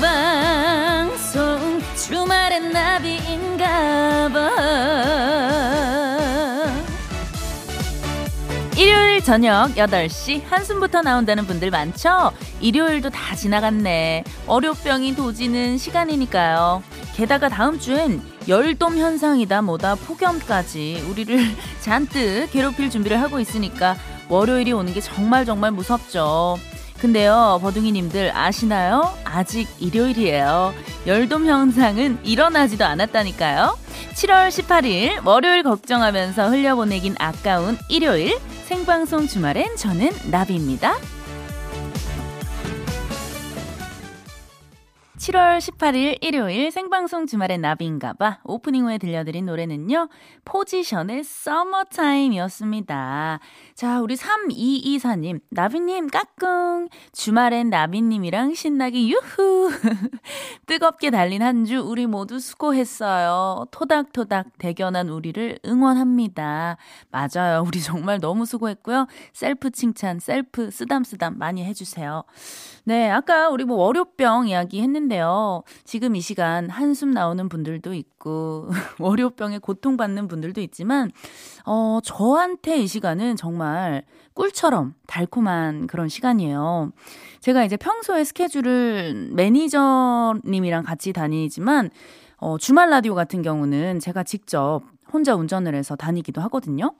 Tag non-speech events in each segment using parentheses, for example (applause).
생방송 주말엔 나비인가봐 일요일 저녁 8시 한숨부터 나온다는 분들 많죠? 일요일도 다 지나갔네. 월요병이 도지는 시간이니까요. 게다가 다음 주엔 열돔 현상이다 뭐다 폭염까지 우리를 (laughs) 잔뜩 괴롭힐 준비를 하고 있으니까 월요일이 오는 게 정말 정말 무섭죠. 근데요, 버둥이님들 아시나요? 아직 일요일이에요. 열돔 현상은 일어나지도 않았다니까요. 7월 18일 월요일 걱정하면서 흘려보내긴 아까운 일요일 생방송 주말엔 저는 나비입니다. 7월 18일 일요일 생방송 주말의 나비인가봐. 오프닝 후에 들려드린 노래는요 포지션의 서머타임이었습니다. 자 우리 3224님 나비님 까꿍! 주말엔 나비님이랑 신나게 유후! (laughs) 뜨겁게 달린 한 주 우리 모두 수고했어요. 토닥토닥 대견한 우리를 응원합니다. 맞아요. 우리 정말 너무 수고했고요. 셀프 칭찬 셀프 쓰담쓰담 많이 해주세요. 네 아까 우리 뭐 월요병 이야기 했는데 한데요. 지금 이 시간 한숨 나오는 분들도 있고, (laughs) 월요병에 고통받는 분들도 있지만, 어, 저한테 이 시간은 정말 꿀처럼 달콤한 그런 시간이에요. 제가 이제 평소에 스케줄을 매니저님이랑 같이 다니지만, 어, 주말 라디오 같은 경우는 제가 직접 혼자 운전을 해서 다니기도 하거든요.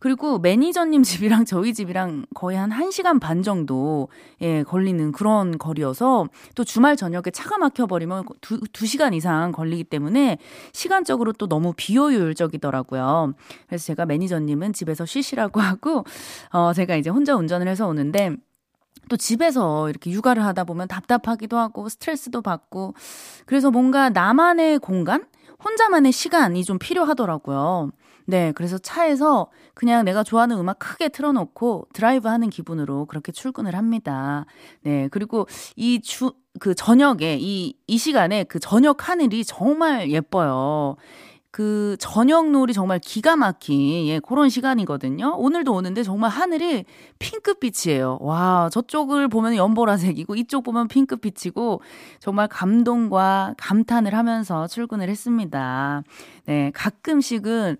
그리고 매니저님 (laughs) 집이랑 저희 집이랑 거의 한 1시간 반 정도, 예, 걸리는 그런 거리여서 또 주말 저녁에 차가 막혀 버리면 두, 2시간 이상 걸리기 때문에 시간적으로 또 너무 비효율적이더라고요. 그래서 제가 매니저님은 집에서 쉬시라고 (laughs) 하고, 어, 제가 이제 혼자 운전을 해서 오는데, 또 집에서 이렇게 육아를 하다 보면 답답하기도 하고 스트레스도 받고 그래서 뭔가 나만의 공간? 혼자만의 시간이 좀 필요하더라고요. 네, 그래서 차에서 그냥 내가 좋아하는 음악 크게 틀어놓고 드라이브 하는 기분으로 그렇게 출근을 합니다. 네, 그리고 이 주, 그 저녁에, 이, 이 시간에 그 저녁 하늘이 정말 예뻐요. 그 저녁 놀이 정말 기가 막힌 예, 그런 시간이거든요. 오늘도 오는데 정말 하늘이 핑크빛이에요. 와, 저쪽을 보면 연보라색이고 이쪽 보면 핑크빛이고 정말 감동과 감탄을 하면서 출근을 했습니다. 네, 가끔씩은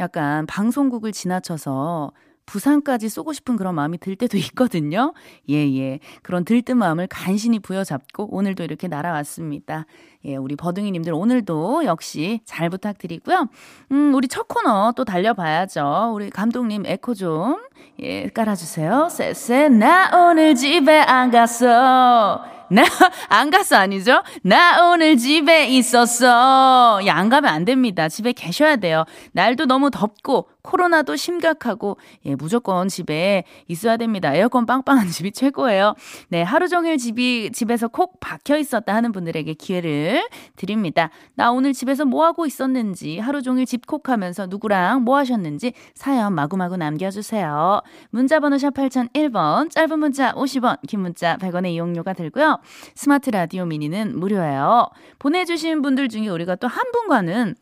약간 방송국을 지나쳐서 부산까지 쏘고 싶은 그런 마음이 들 때도 (laughs) 있거든요. 예, 예. 그런 들뜬 마음을 간신히 부여잡고 오늘도 이렇게 날아왔습니다. 예, 우리 버둥이님들 오늘도 역시 잘 부탁드리고요. 음, 우리 첫 코너 또 달려봐야죠. 우리 감독님 에코 좀, 예, 깔아주세요. 쎄쎄, 나 오늘 집에 안 갔어. 나, 안 갔어, 아니죠? 나 오늘 집에 있었어. 야, 안 가면 안 됩니다. 집에 계셔야 돼요. 날도 너무 덥고, 코로나도 심각하고, 예, 무조건 집에 있어야 됩니다. 에어컨 빵빵한 집이 최고예요. 네, 하루 종일 집이, 집에서 콕 박혀 있었다 하는 분들에게 기회를 드립니다. 나 오늘 집에서 뭐 하고 있었는지, 하루 종일 집콕 하면서 누구랑 뭐 하셨는지 사연 마구마구 남겨 주세요. 문자 번호 샵 8001번, 짧은 문자 50원, 긴 문자 100원의 이용료가 들고요. 스마트 라디오 미니는 무료예요. 보내 주신 분들 중에 우리가 또 한 분과는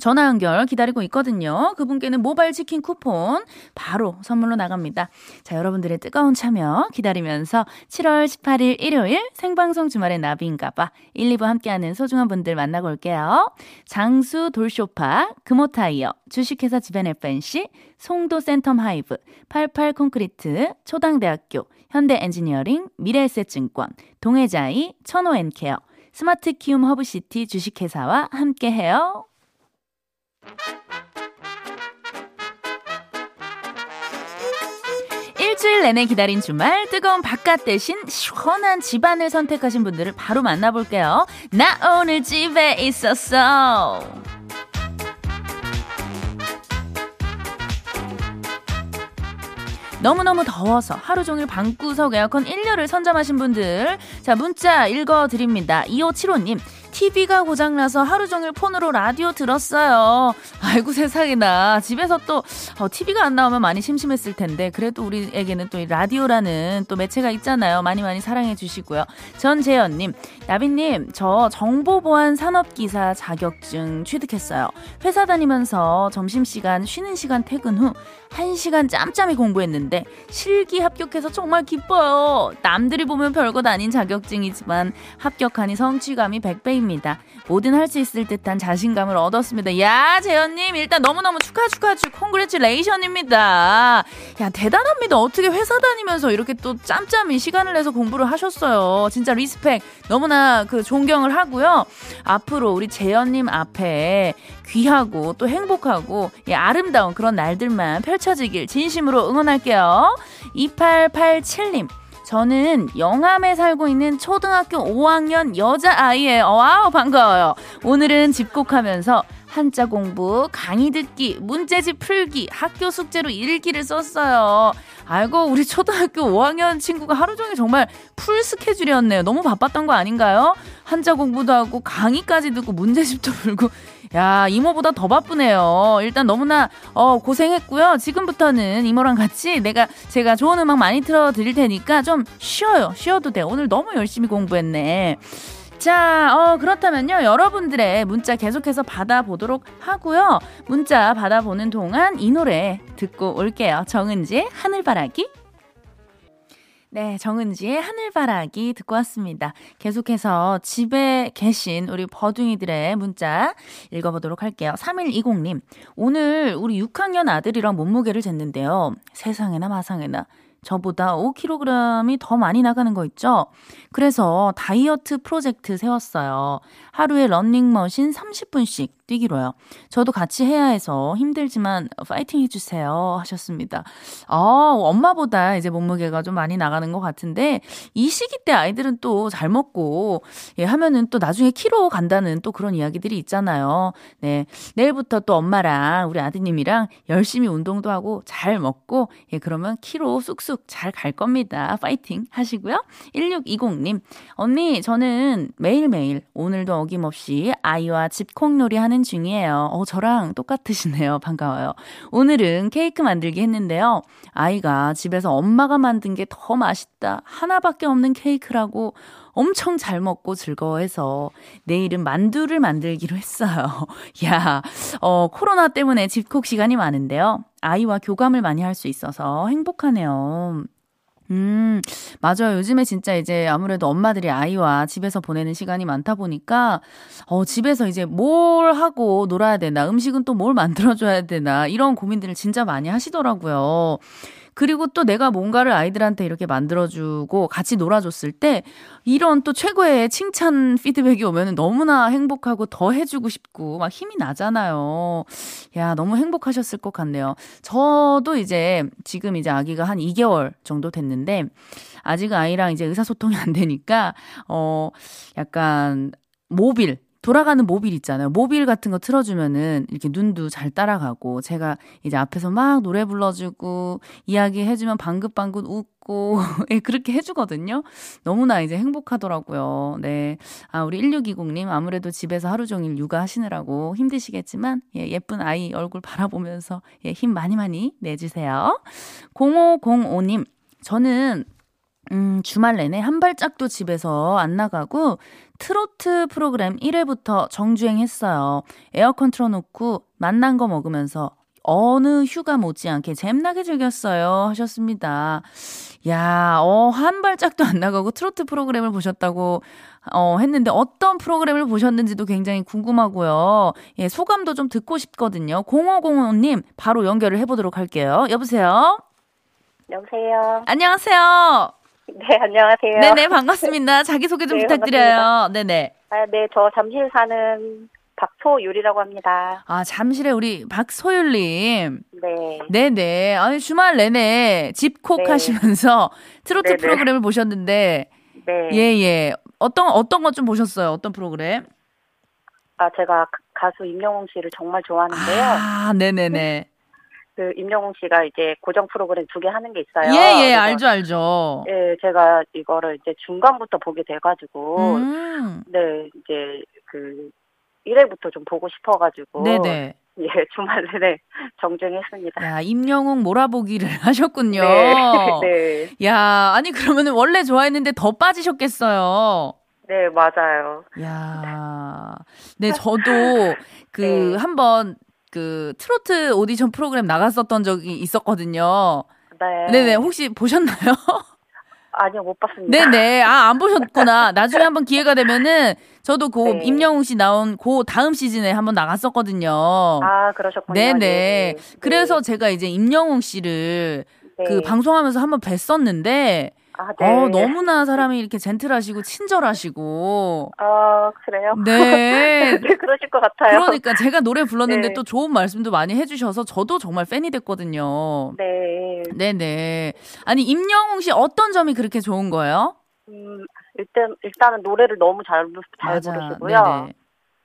전화 연결 기다리고 있거든요. 그분께는 모바일 치킨 쿠폰 바로 선물로 나갑니다. 자, 여러분들의 뜨거운 참여 기다리면서 7월 18일 일요일 생방송 주말엔 나비인가봐 1, 2부 함께하는 소중한 분들 만나고 올게요. 장수 돌소파, 금호타이어, 주식회사 지벤 F&C, 송도 센텀 하이브, 88 콘크리트, 초당대학교, 현대 엔지니어링, 미래에셋증권, 동해자이, 천호앤케어, 스마트 키움 허브시티 주식회사와 함께해요. 일주일 내내 기다린 주말 뜨거운 바깥 대신 시원한 집안을 선택하신 분들을 바로 만나볼게요. 나 오늘 집에 있었어. 너무너무 더워서 하루 종일 방구석 에어컨 1열을 선점하신 분들 자 문자 읽어드립니다. 2575님 TV가 고장나서 하루 종일 폰으로 라디오 들었어요. 아이고 세상에나. 집에서 또 어, TV가 안 나오면 많이 심심했을 텐데 그래도 우리에게는 또 이 라디오라는 또 매체가 있잖아요. 많이 많이 사랑해 주시고요. 전재현님, 나비님, 저 정보보안 산업기사 자격증 취득했어요. 회사 다니면서 점심시간, 쉬는 시간 퇴근 후 1시간 짬짬이 공부했는데 실기 합격해서 정말 기뻐요. 남들이 보면 별것 아닌 자격증이지만 합격하니 성취감이 100배입니다. 뭐든 할 수 있을 듯한 자신감을 얻었습니다. 야, 재현님, 일단 너무너무 축하, 축하, 축, congratulation입니다. 야, 대단합니다. 어떻게 회사 다니면서 이렇게 또 짬짬이 시간을 내서 공부를 하셨어요. 진짜 respect. 너무나 그 존경을 하고요. 앞으로 우리 재현님 앞에 귀하고 또 행복하고 예, 아름다운 그런 날들만 펼쳐지길 진심으로 응원할게요. 2887님. 저는 영암에 살고 있는 초등학교 5학년 여자아이예요. wow, 반가워요. 오늘은 집콕하면서 한자 공부, 강의 듣기, 문제집 풀기, 학교 숙제로 일기를 썼어요. 아이고 우리 초등학교 5학년 친구가 하루 종일 정말 full 스케줄이었네요. 너무 바빴던 거 아닌가요? 한자 공부도 하고 강의까지 듣고 문제집도 풀고 야 이모보다 더 바쁘네요. 일단 너무나 어, 고생했고요. 지금부터는 이모랑 같이 내가 제가 좋은 음악 많이 틀어 드릴 테니까 좀 쉬어요. 쉬어도 돼. 오늘 너무 열심히 공부했네. 자, 어, 그렇다면요. 여러분들의 문자 계속해서 받아보도록 하고요. 문자 받아보는 동안 이 노래 듣고 올게요. 정은지의 하늘바라기. 네, 정은지의 하늘바라기 듣고 왔습니다. 계속해서 집에 계신 우리 버둥이들의 문자 읽어보도록 할게요. 3120님, 오늘 우리 6학년 아들이랑 몸무게를 쟀는데요. 세상에나 마상에나 저보다 5kg이 더 많이 나가는 거 있죠? 그래서 다이어트 프로젝트 세웠어요. 하루에 런닝머신 30분씩 뛰기로요. 저도 같이 해야 해서 힘들지만 파이팅 해주세요. 하셨습니다. 아, 엄마보다 이제 몸무게가 좀 많이 나가는 것 같은데, 이 시기 때 아이들은 또 잘 먹고, 예, 하면은 또 나중에 키로 간다는 또 그런 이야기들이 있잖아요. 네. 내일부터 또 엄마랑 우리 아드님이랑 열심히 운동도 하고 잘 먹고, 예, 그러면 키로 쑥쑥 잘 갈 겁니다. 파이팅 하시고요. 1620님, 언니, 저는 매일매일 오늘도 어김없이 아이와 집콩놀이 하는 중이에요. 어, 저랑 똑같으시네요. (laughs) 반가워요. 오늘은 케이크 만들기 했는데요. 아이가 집에서 엄마가 만든 게 더 맛있다. 하나밖에 없는 케이크라고 엄청 잘 먹고 즐거워해서 내일은 만두를 만들기로 했어요. (laughs) 야, 어, 코로나 때문에 집콕 시간이 많은데요. 아이와 교감을 많이 할 수 있어서 행복하네요. 음, 맞아요. 요즘에 진짜 이제 아무래도 엄마들이 아이와 집에서 보내는 시간이 많다 보니까, 어, 집에서 이제 뭘 하고 놀아야 되나, 음식은 또 뭘 만들어줘야 되나, 이런 고민들을 진짜 많이 하시더라고요. 그리고 또 내가 뭔가를 아이들한테 이렇게 만들어주고 같이 놀아줬을 때 이런 또 최고의 칭찬 피드백이 오면 너무나 행복하고 더 해주고 싶고 막 힘이 나잖아요. 야, 너무 행복하셨을 것 같네요. 저도 이제 지금 이제 아기가 한 2개월 정도 됐는데 아직 아이랑 이제 의사소통이 안 되니까 어, 약간 모빌, 돌아가는 모빌 있잖아요. 모빌 같은 거 틀어주면은 이렇게 눈도 잘 따라가고 제가 이제 앞에서 막 노래 불러주고 이야기 해주면 방긋방긋 웃고 (laughs) 예, 그렇게 해주거든요. 너무나 이제 행복하더라고요. 네. 아, 우리 1620님 아무래도 집에서 하루 종일 육아 하시느라고 힘드시겠지만 예, 예쁜 아이 얼굴 바라보면서 예, 힘 많이 많이 내주세요. 0505님 저는 음, 주말 내내 한 발짝도 집에서 안 나가고 트로트 프로그램 1회부터 정주행 했어요. 에어컨 틀어놓고 만난 거 먹으면서 어느 휴가 못지않게 잼나게 즐겼어요. 하셨습니다. 야, 어, 한 발짝도 안 나가고 트로트 프로그램을 보셨다고, 어, 했는데 어떤 프로그램을 보셨는지도 굉장히 궁금하고요. 예, 소감도 좀 듣고 싶거든요. 0505님, 바로 연결을 해보도록 할게요. 여보세요? 여보세요? 안녕하세요? 네, 안녕하세요. 네네, 반갑습니다. (laughs) 자기소개 좀 네, 부탁드려요. 반갑습니다. 네네. 아, 네, 저 잠실 사는 박소율이라고 합니다. 아, 잠실에 우리 박소율님. 네. 네네. 아니, 주말 내내 집콕 네. 하시면서 (laughs) 트로트 네네. 프로그램을 보셨는데, 네. 예, 예. 어떤, 어떤 것 좀 보셨어요? 어떤 프로그램? 아, 제가 가수 임영웅 씨를 정말 좋아하는데요. 아, 네네네. 그 임영웅 씨가 이제 고정 프로그램 두 개 하는 게 있어요. 예, 예, 알죠, 알죠. 예, 제가 이거를 이제 중간부터 보게 돼가지고, 음. 네, 이제 그 1회부터 좀 보고 싶어가지고 네네. 예 (laughs) 주말 내내 정주행했습니다. 야, 임영웅 몰아보기를 (laughs) 하셨군요. 네, 네, 야, 아니 그러면은 원래 좋아했는데 더 빠지셨겠어요. 네 맞아요. 야, 네 저도 그 (laughs) 네. 한번 그 트로트 오디션 프로그램 나갔었던 적이 있었거든요. 네. 네네, 혹시 보셨나요? (laughs) 아니요 못 봤습니다. 네네, 아 안 보셨구나. 나중에 한번 기회가 되면은 저도 그 네. 임영웅 씨 나온 그 다음 시즌에 한번 나갔었거든요. 아 그러셨군요. 네네. 네. 그래서 제가 이제 임영웅 씨를 네. 그 방송하면서 한번 뵀었는데, 아, 네. 어, 너무나 사람이 이렇게 젠틀하시고 친절하시고, 아 그래요? 네. (laughs) 네 그러실 것 같아요. 그러니까 제가 노래 불렀는데 네. 또 좋은 말씀도 많이 해주셔서 저도 정말 팬이 됐거든요. 네. 네네. 아니, 임영웅 씨 어떤 점이 그렇게 좋은 거예요? 음, 일단 일단은 노래를 너무 잘, 부- 잘 부르시고요. 네네.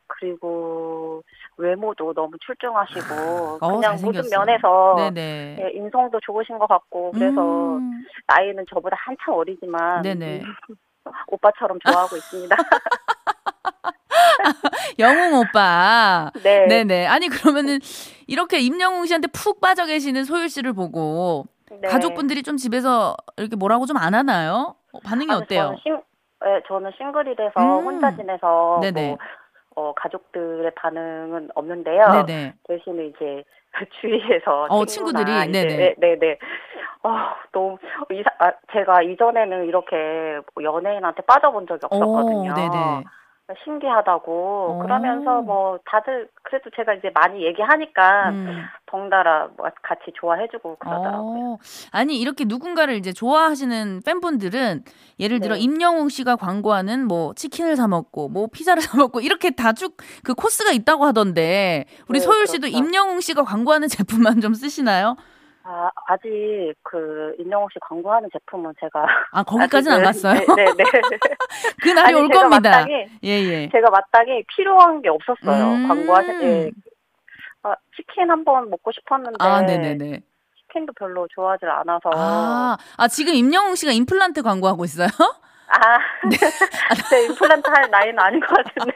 그리고 외모도 너무 출중하시고 어, 그냥 모든. 면에서. 예, 인성도 좋으신 것 같고 그래서 음, 나이는 저보다 한참 어리지만 네네. 음, (laughs) 오빠처럼 좋아하고 있습니다. (laughs) 영웅 오빠. 네. 네네. 아니, 그러면은 이렇게 임영웅 씨한테 푹 빠져 계시는 소율 씨를 보고 네. 가족분들이 좀 집에서 이렇게 뭐라고 좀 안 하나요? 어, 반응이 아니, 어때요? 저는, 싱, 예, 저는 싱글이라서 음. 혼자 지내서 네네. 뭐, 어, 가족들의 반응은 없는데요. 네네. 대신에 이제 (laughs) 주위에서 어, 친구들이? 이제, 네네. 네, 네. 어, 너무 이사, 아, 제가 이전에는 이렇게 뭐 연예인한테 빠져본 적이 없었거든요. 오, 네네. 신기하다고 오. 그러면서 뭐 다들 그래도 제가 이제 많이 얘기하니까 음. 덩달아 뭐 같이 좋아해주고 그러더라고요. 어, 아니 이렇게 누군가를 이제 좋아하시는 팬분들은 예를 들어 네. 임영웅 씨가 광고하는 뭐 치킨을 사 먹고 뭐 피자를 (laughs) 사 먹고 이렇게 다쭉 그 코스가 있다고 하던데 우리 네, 소율 씨도 그렇죠. 임영웅 씨가 광고하는 (laughs) 제품만 좀 쓰시나요? 아, 아직 그 임영웅 씨 광고하는 제품은 제가 (laughs) 아 거기까지는 안 갔어요? 네, 네. 네. (laughs) 그 날이 아니, 올 제가 겁니다. 마땅히 예 예. 제가 마땅히 필요한 게 없었어요. 음. 광고하실 때 아, 치킨 한번 먹고 싶었는데 아 네네네. 치킨도 별로 좋아하질 않아서 아, 아 지금 임영웅 씨가 임플란트 광고하고 있어요? 아, 제 (laughs) 임플란트 할 나이는 아닌 것 같은데.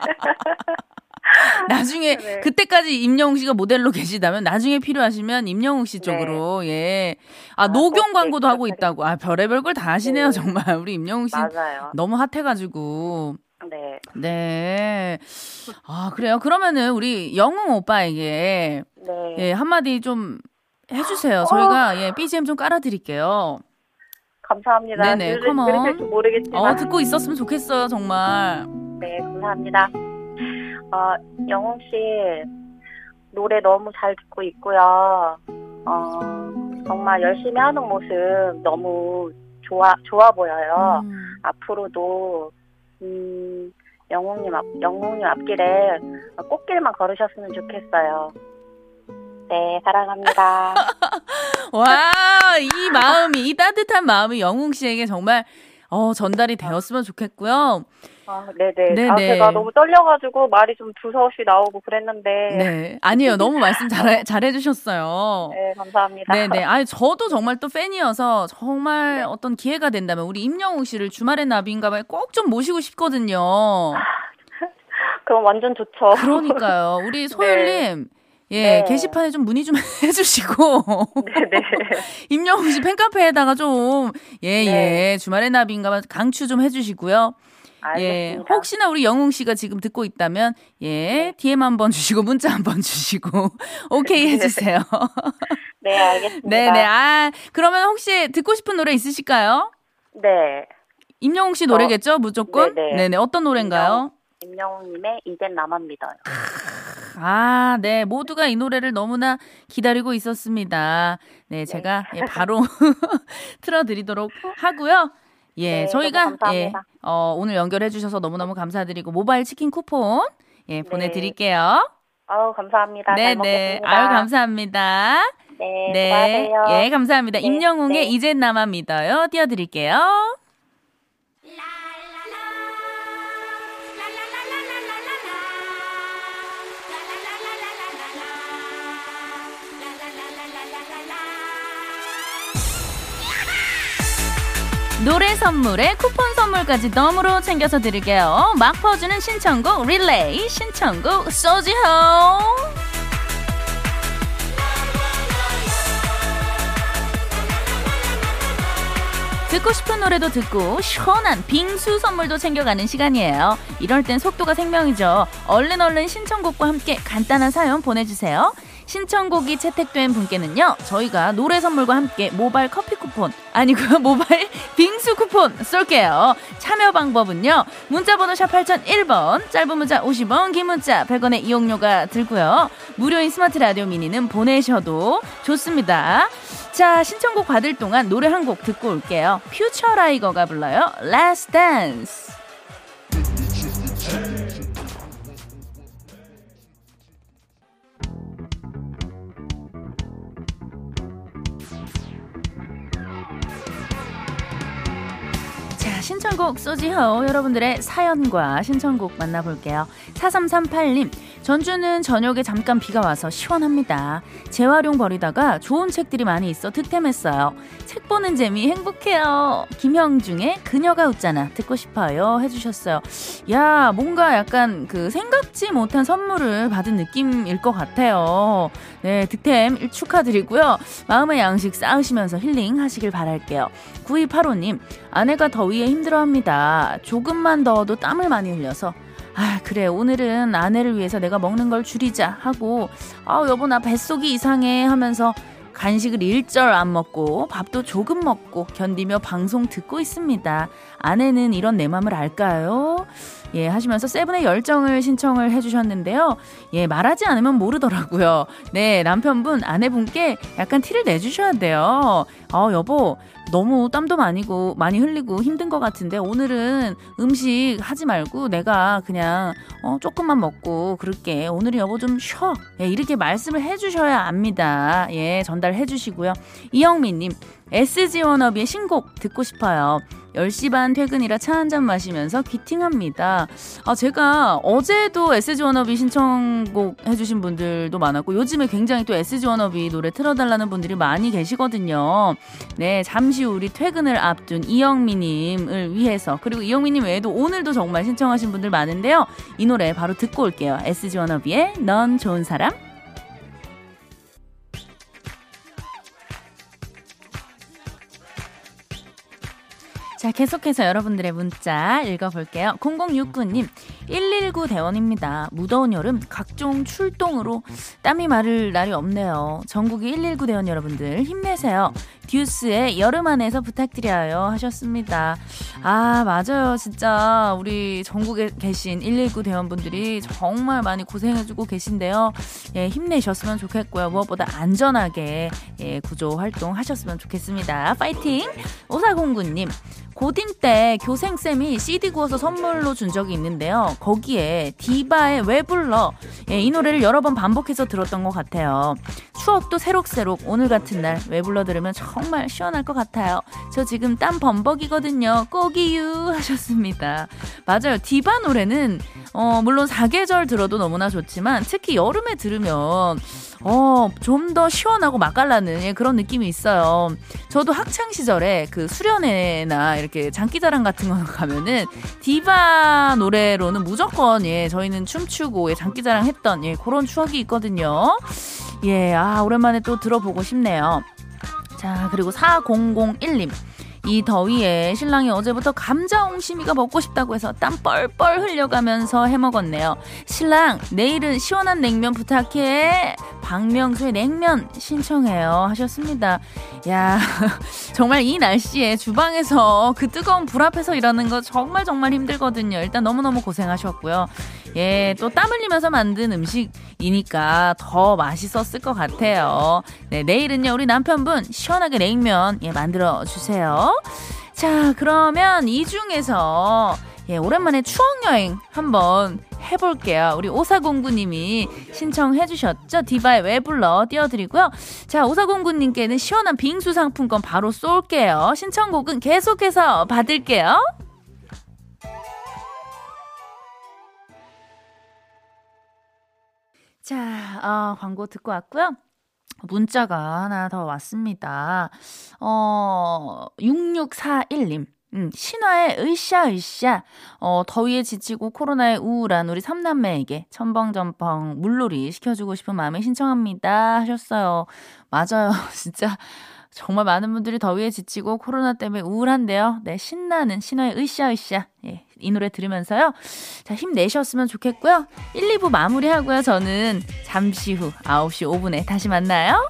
(laughs) 나중에 네. 그때까지 임영웅 씨가 모델로 계시다면 나중에 필요하시면 임영웅 씨 쪽으로 예. 아, 아, 녹용 꼭 광고도 네, 하고 있다고. 아 별의별 걸 다 하시네요 네. 정말 우리 임영웅 씨 맞아요. 너무 핫해가지고 네. 네. 아 그래요. 그러면은 우리 영웅 오빠에게 네. 예 한마디 좀 해주세요. 저희가 예 BGM 좀 깔아드릴게요. 감사합니다. 네네, 컴온. 모르겠지만. 어 듣고 있었으면 좋겠어요 정말. 네, 감사합니다. 어, 영웅 씨, 노래 너무 잘 듣고 있고요. 어, 정말 열심히 하는 모습 너무 좋아, 좋아 보여요. 음. 앞으로도, 음, 영웅님 앞, 영웅님 앞길에 꽃길만 걸으셨으면 좋겠어요. 네, 사랑합니다. (laughs) 와, 이 마음이, 이 따뜻한 마음이 영웅 씨에게 정말, 어, 전달이 되었으면 좋겠고요. 아, 네네. 아, 네네. 제가 너무 떨려가지고 말이 좀 두서없이 나오고 그랬는데. 네. 아니에요. 너무 말씀 잘, 잘 해주셨어요. 네, 감사합니다. 네네. 아니, 저도 정말 또 팬이어서 정말 네. 어떤 기회가 된다면 우리 임영웅 씨를 주말의 나비인가봐에 꼭 좀 모시고 싶거든요. (laughs) 그럼 완전 좋죠. 그러니까요. 우리 소율님. 예, 네. 게시판에 좀 문의 좀 (laughs) 해주시고. 네네. (laughs) 임영웅 씨 팬카페에다가 좀, 예, 네. 예, 주말의 나비인가 봐 강추 좀 해주시고요. 예, 알겠습니다. 혹시나 우리 영웅 씨가 지금 듣고 있다면, 예, DM 한번 주시고, 문자 한번 주시고, (laughs) 오케이 해주세요. 네, 알겠습니다. 네네. 아, 그러면 혹시 듣고 싶은 노래 있으실까요? 네. 임영웅 씨 노래겠죠? 무조건? 네네. 네네. 어떤 노래인가요? 임영웅님의 이젠 나만 믿어요. 아, 네. 모두가 이 노래를 너무나 기다리고 있었습니다. 네, 제가 예, 바로 (laughs) (laughs) 틀어드리도록 하고요. 예, 네, 저희가. 예, 어, 오늘 연결해 주셔서 너무너무 감사드리고 모바일 치킨 쿠폰 예, 네. 보내 드릴게요. 아우, 감사합니다. 잘 네네. 먹겠습니다. 아유, 감사합니다. 네, 네. 수고하세요. 예, 감사합니다. 네, 임영웅의 네. 이젠 나만 믿어요. 띄워 드릴게요. 노래 선물에 쿠폰 선물까지 덤으로 챙겨서 드릴게요. 막 퍼주는 신청곡 릴레이 신청곡 소지호 듣고 싶은 노래도 듣고 시원한 빙수 선물도 챙겨가는 시간이에요. 이럴 땐 속도가 생명이죠. 얼른 얼른 신청곡과 함께 간단한 사연 보내주세요. 신청곡이 채택된 분께는요, 저희가 노래 선물과 함께 모바일 커피 쿠폰, 아니고요, 모바일 쿠폰 쏠게요. 참여 방법은요, 문자번호 샵 8001번, 짧은 문자 50원, 긴 문자 100원의 이용료가 들고요. 무료인 스마트 라디오 미니는 보내셔도 좋습니다. 자, 신청곡 받을 동안 노래 한 곡 듣고 올게요. 퓨처 라이거가 불러요. Last Dance. 신청곡 쏘지호 여러분들의 사연과 신청곡 만나볼게요. 4338님 전주는 저녁에 잠깐 비가 와서 시원합니다. 재활용 버리다가 좋은 책들이 많이 있어 득템했어요. 책 보는 재미 행복해요. 김형중의 그녀가 웃잖아 듣고 싶어요 해주셨어요. 야 뭔가 약간 그 생각지 못한 선물을 받은 느낌일 것 같아요. 네 득템 축하드리고요. 마음의 양식 쌓으시면서 힐링 하시길 바랄게요. 9285님 아내가 더위에 힘들어합니다. 조금만 더워도 땀을 많이 흘려서 아, 그래. 오늘은 아내를 위해서 내가 먹는 걸 줄이자 하고, 아, 여보, 나 뱃속이 이상해 하면서 간식을 일절 안 먹고 밥도 조금 먹고 견디며 방송 듣고 있습니다. 아내는 이런 내 맘을 알까요? 예, 하시면서 세븐의 열정을 신청을 해주셨는데요. 예, 말하지 않으면 모르더라고요. 네, 남편분, 아내분께 약간 티를 내주셔야 돼요. 어, 여보, 너무 땀도 많이 고 많이 흘리고 힘든 것 같은데 오늘은 음식 하지 말고 내가 그냥 어 조금만 먹고 그럴게 오늘은 여보 좀 쉬어 예, 이렇게 말씀을 해주셔야 압니다 예 전 달해 주시고요 이영민님 SG 워너비의 신곡 듣고 싶어요. 10시 반 퇴근이라 차 한 잔 마시면서 귀팅합니다. 아, 제가 어제도 SG 워너비 신청곡 해주신 분들도 많았고, 요즘에 굉장히 또 SG 워너비 노래 틀어달라는 분들이 많이 계시거든요. 네, 잠시 후 우리 퇴근을 앞둔 이영미님을 위해서, 그리고 이영미님 외에도 오늘도 정말 신청하신 분들 많은데요. 이 노래 바로 듣고 올게요. SG 워너비의 넌 좋은 사람. 자, 계속해서 여러분들의 문자 읽어볼게요. 0069님, 119 대원입니다. 무더운 여름 각종 출동으로 땀이 마를 날이 없네요. 전국의 119 대원 여러분들 힘내세요. 듀스의 여름 안에서 부탁드려요 하셨습니다. 아, 맞아요. 진짜 우리 전국에 계신 119 대원분들이 정말 많이 고생해주고 계신데요. 예, 힘내셨으면 좋겠고요. 무엇보다 안전하게 예, 구조 활동 하셨으면 좋겠습니다. 파이팅! 오사공구님, 고딩 때 교생쌤이 CD 구워서 선물로 준 적이 있는데요. 거기에 디바의 왜 불러? 예, 이 노래를 여러 번 반복해서 들었던 것 같아요. 추억도 새록새록 오늘 같은 날 왜 불러 들으면 정말 시원할 것 같아요. 저 지금 땀 범벅이거든요. 꼭이유 하셨습니다. 맞아요. 디바 노래는 어, 물론 사계절 들어도 너무나 좋지만 특히 여름에 들으면 어, 좀 더 시원하고 맛깔나는 예, 그런 느낌이 있어요. 저도 학창 시절에 그 수련회나 이렇게 장기자랑 같은 거 (laughs) 가면은 디바 노래로는 무조건 예, 저희는 춤추고 예, 장기자랑 했던 예, 그런 추억이 있거든요. 예, 아, 오랜만에 또 들어보고 싶네요. 자, 그리고 4001님. 이 더위에 신랑이 어제부터 감자 옹심이가 먹고 싶다고 해서 땀 뻘뻘 흘려가면서 해먹었네요. 신랑, 내일은 시원한 냉면 부탁해. 박명수의 냉면 신청해요. 하셨습니다. 야, (laughs) 정말 이 날씨에 주방에서 그 뜨거운 불 앞에서 일하는 거 정말 정말 힘들거든요. 일단 너무너무 고생하셨고요. 예, 또 땀 흘리면서 만든 음식이니까 더 맛있었을 것 같아요. 네, 내일은요, 우리 남편분 시원하게 냉면, 예, 만들어 주세요. 자, 그러면 이 중에서 예, 오랜만에 추억여행 한번 해볼게요. 우리 오사공구님이 신청해주셨죠? 디바의 왜 불러 띄워드리고요. 자, 오사공구님께는 시원한 빙수 상품권 바로 쏠게요. 신청곡은 계속해서 받을게요. 자, 어, 광고 듣고 왔고요. 문자가 하나 더 왔습니다. 어, 6641님. 음, 신화의 으쌰으쌰. 어, 더위에 지치고 코로나에 우울한 우리 삼남매에게 첨벙첨벙 물놀이 시켜주고 싶은 마음에 신청합니다. 하셨어요. 맞아요. (laughs) 진짜. 정말 많은 분들이 더위에 지치고 코로나 때문에 우울한데요. 네, 신나는 신화의 으쌰으쌰. 예, 이 노래 들으면서요. 자, 힘내셨으면 좋겠고요. 1, 2부 마무리하고요. 저는 잠시 후 9시 5분에 다시 만나요.